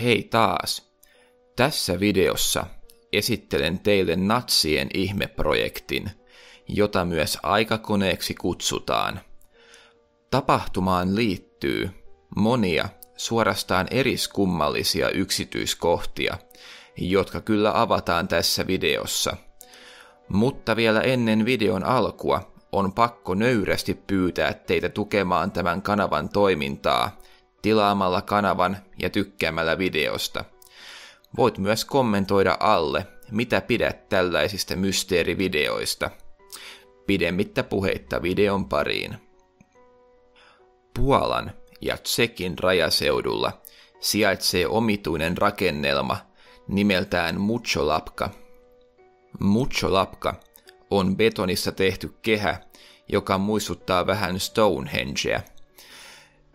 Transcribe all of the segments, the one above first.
Hei taas! Tässä videossa esittelen teille natsien ihmeprojektin, jota myös aikakoneeksi kutsutaan. Tapahtumaan liittyy monia suorastaan eriskummallisia yksityiskohtia, jotka kyllä avataan tässä videossa. Mutta vielä ennen videon alkua on pakko nöyrästi pyytää teitä tukemaan tämän kanavan toimintaa tilaamalla kanavan ja tykkäämällä videosta. Voit myös kommentoida alle, mitä pidät tällaisista mysteerivideoista. Pidemmittä puheitta videon pariin. Puolan ja Tsekin rajaseudulla sijaitsee omituinen rakennelma nimeltään Mucholapka. Mucholapka on betonissa tehty kehä, joka muistuttaa vähän Stonehengeä.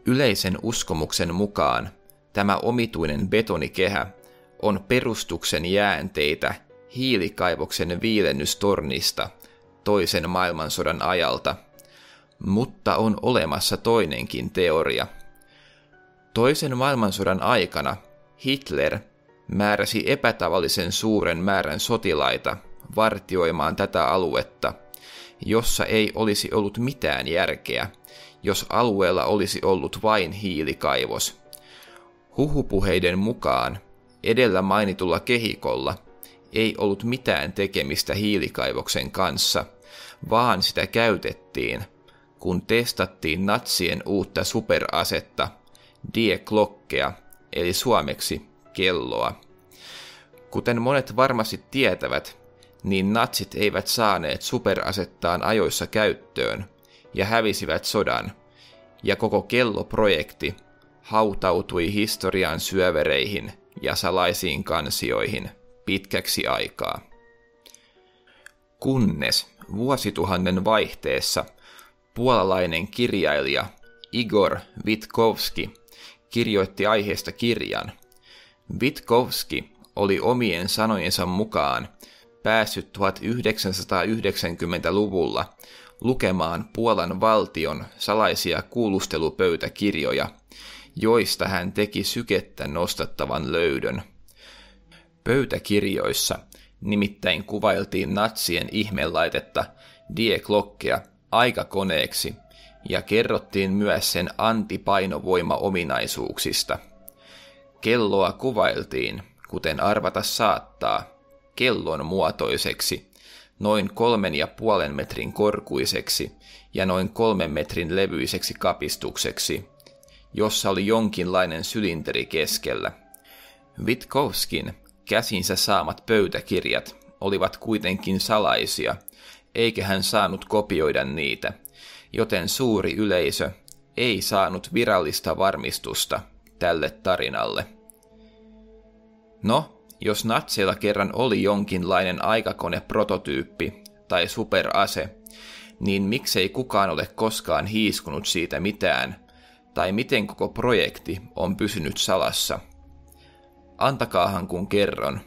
Yleisen uskomuksen mukaan tämä omituinen betonikehä on perustuksen jäänteitä hiilikaivoksen viilennystornista toisen maailmansodan ajalta, mutta on olemassa toinenkin teoria. Toisen maailmansodan aikana Hitler määräsi epätavallisen suuren määrän sotilaita vartioimaan tätä aluetta, jossa ei olisi ollut mitään järkeä, jos alueella olisi ollut vain hiilikaivos. Huhupuheiden mukaan edellä mainitulla kehikolla ei ollut mitään tekemistä hiilikaivoksen kanssa, vaan sitä käytettiin, kun testattiin natsien uutta superasetta, Die Klokkea, eli suomeksi kelloa. Kuten monet varmasti tietävät, niin natsit eivät saaneet superasettaan ajoissa käyttöön ja hävisivät sodan, ja koko kelloprojekti hautautui historian syövereihin ja salaisiin kansioihin pitkäksi aikaa. Kunnes vuosituhannen vaihteessa puolalainen kirjailija Igor Witkowski kirjoitti aiheesta kirjan. Witkowski oli omien sanojensa mukaan päässyt 1990-luvulla lukemaan Puolan valtion salaisia kuulustelupöytäkirjoja, joista hän teki sykettä nostattavan löydön. Pöytäkirjoissa nimittäin kuvailtiin natsien ihmelaitetta Die Klokkea aikakoneeksi ja kerrottiin myös sen antipainovoima-ominaisuuksista. Kelloa kuvailtiin, kuten arvata saattaa, kellon muotoiseksi, noin kolmen ja puolen metrin korkuiseksi ja noin kolmen metrin levyiseksi kapistukseksi, jossa oli jonkinlainen sylinteri keskellä. Witkowskin käsinsä saamat pöytäkirjat olivat kuitenkin salaisia, eikä hän saanut kopioida niitä, joten suuri yleisö ei saanut virallista varmistusta tälle tarinalle. No, jos natseilla kerran oli jonkinlainen aikakone-prototyyppi tai superase, niin miksei kukaan ole koskaan hiiskunut siitä mitään, tai miten koko projekti on pysynyt salassa. Antakaahan kun kerron.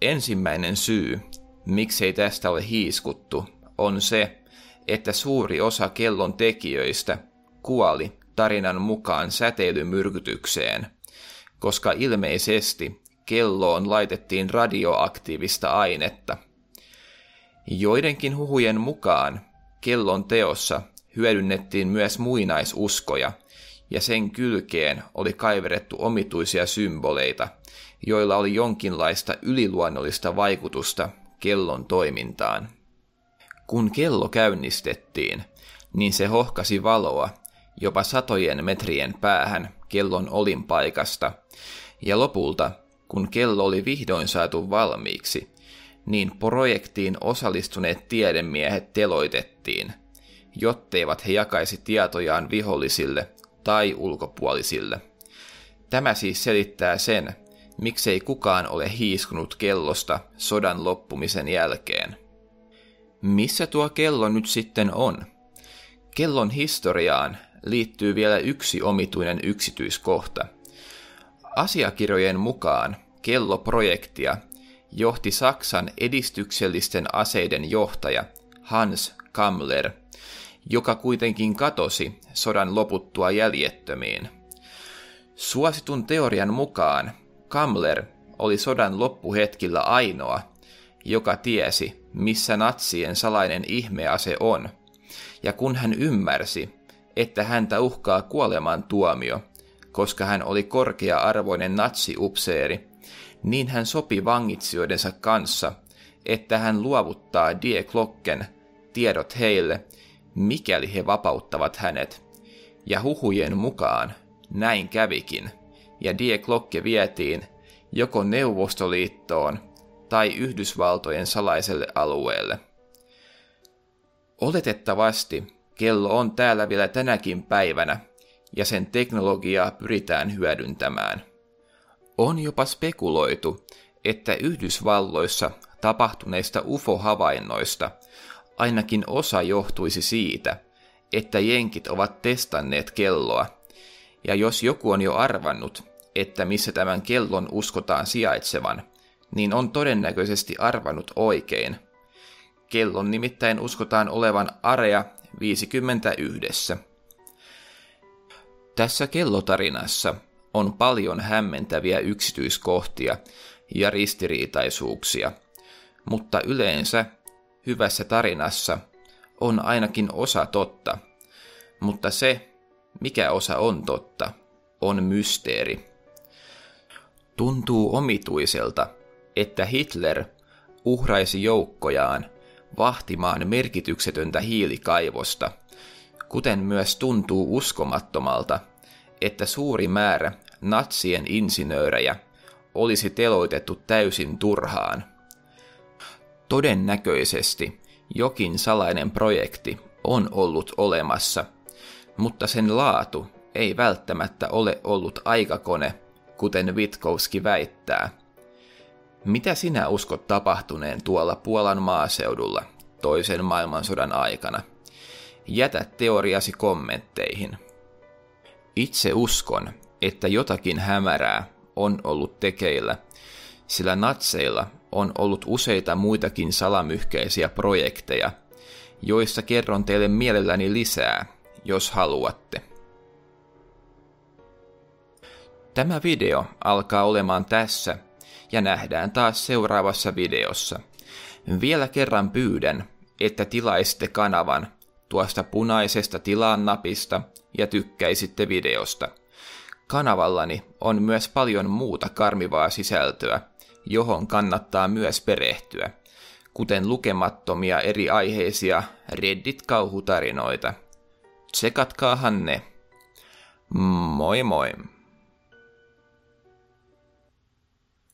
Ensimmäinen syy, miksei tästä ole hiiskuttu, on se, että suuri osa kellon tekijöistä kuoli tarinan mukaan säteilymyrkytykseen, koska ilmeisesti kelloon laitettiin radioaktiivista ainetta. Joidenkin huhujen mukaan kellon teossa hyödynnettiin myös muinaisuskoja, ja sen kylkeen oli kaiverettu omituisia symboleita, joilla oli jonkinlaista yliluonnollista vaikutusta kellon toimintaan. Kun kello käynnistettiin, niin se hohkasi valoa jopa satojen metrien päähän kellon olinpaikasta, ja lopulta kun kello oli vihdoin saatu valmiiksi, niin projektiin osallistuneet tiedemiehet teloitettiin, jotteivät he jakaisi tietojaan vihollisille tai ulkopuolisille. Tämä siis selittää sen, miksei kukaan ole hiiskunut kellosta sodan loppumisen jälkeen. Missä tuo kello nyt sitten on? Kellon historiaan liittyy vielä yksi omituinen yksityiskohta – Asiakirjojen mukaan kelloprojektia johti Saksan edistyksellisten aseiden johtaja Hans Kammler, joka kuitenkin katosi sodan loputtua jäljettömiin. Suositun teorian mukaan Kamler oli sodan loppuhetkillä ainoa, joka tiesi, missä natsien salainen ihmease on, ja kun hän ymmärsi, että häntä uhkaa kuoleman tuomio, koska hän oli korkea-arvoinen natsiupseeri, niin hän sopi vangitsijoidensa kanssa, että hän luovuttaa Die Glocken tiedot heille, mikäli he vapauttavat hänet. Ja huhujen mukaan näin kävikin, ja Die Glocke vietiin joko Neuvostoliittoon tai Yhdysvaltojen salaiselle alueelle. Oletettavasti kello on täällä vielä tänäkin päivänä, ja sen teknologiaa pyritään hyödyntämään. On jopa spekuloitu, että Yhdysvalloissa tapahtuneista UFO-havainnoista ainakin osa johtuisi siitä, että jenkit ovat testanneet kelloa, ja jos joku on jo arvannut, että missä tämän kellon uskotaan sijaitsevan, niin on todennäköisesti arvannut oikein. Kellon nimittäin uskotaan olevan Area 51. Tässä kellotarinassa on paljon hämmentäviä yksityiskohtia ja ristiriitaisuuksia, mutta yleensä hyvässä tarinassa on ainakin osa totta, mutta se, mikä osa on totta, on mysteeri. Tuntuu omituiselta, että Hitler uhraisi joukkojaan vahtimaan merkityksetöntä hiilikaivosta, kuten myös tuntuu uskomattomalta, että suuri määrä natsien insinöörejä olisi teloitettu täysin turhaan. Todennäköisesti jokin salainen projekti on ollut olemassa, mutta sen laatu ei välttämättä ole ollut aikakone, kuten Witkowski väittää. Mitä sinä uskot tapahtuneen tuolla Puolan maaseudulla toisen maailmansodan aikana? Jätä teoriasi kommentteihin. Itse uskon, että jotakin hämärää on ollut tekeillä, sillä natseilla on ollut useita muitakin salamyhkäisiä projekteja, joissa kerron teille mielelläni lisää, jos haluatte. Tämä video alkaa olemaan tässä ja nähdään taas seuraavassa videossa. Vielä kerran pyydän, että tilaisitte kanavan tuosta punaisesta tilaan napista ja tykkäisitte videosta. Kanavallani on myös paljon muuta karmivaa sisältöä, johon kannattaa myös perehtyä, kuten lukemattomia eri aiheisia Reddit-kauhutarinoita. Tsekatkaahan ne. Moi moi!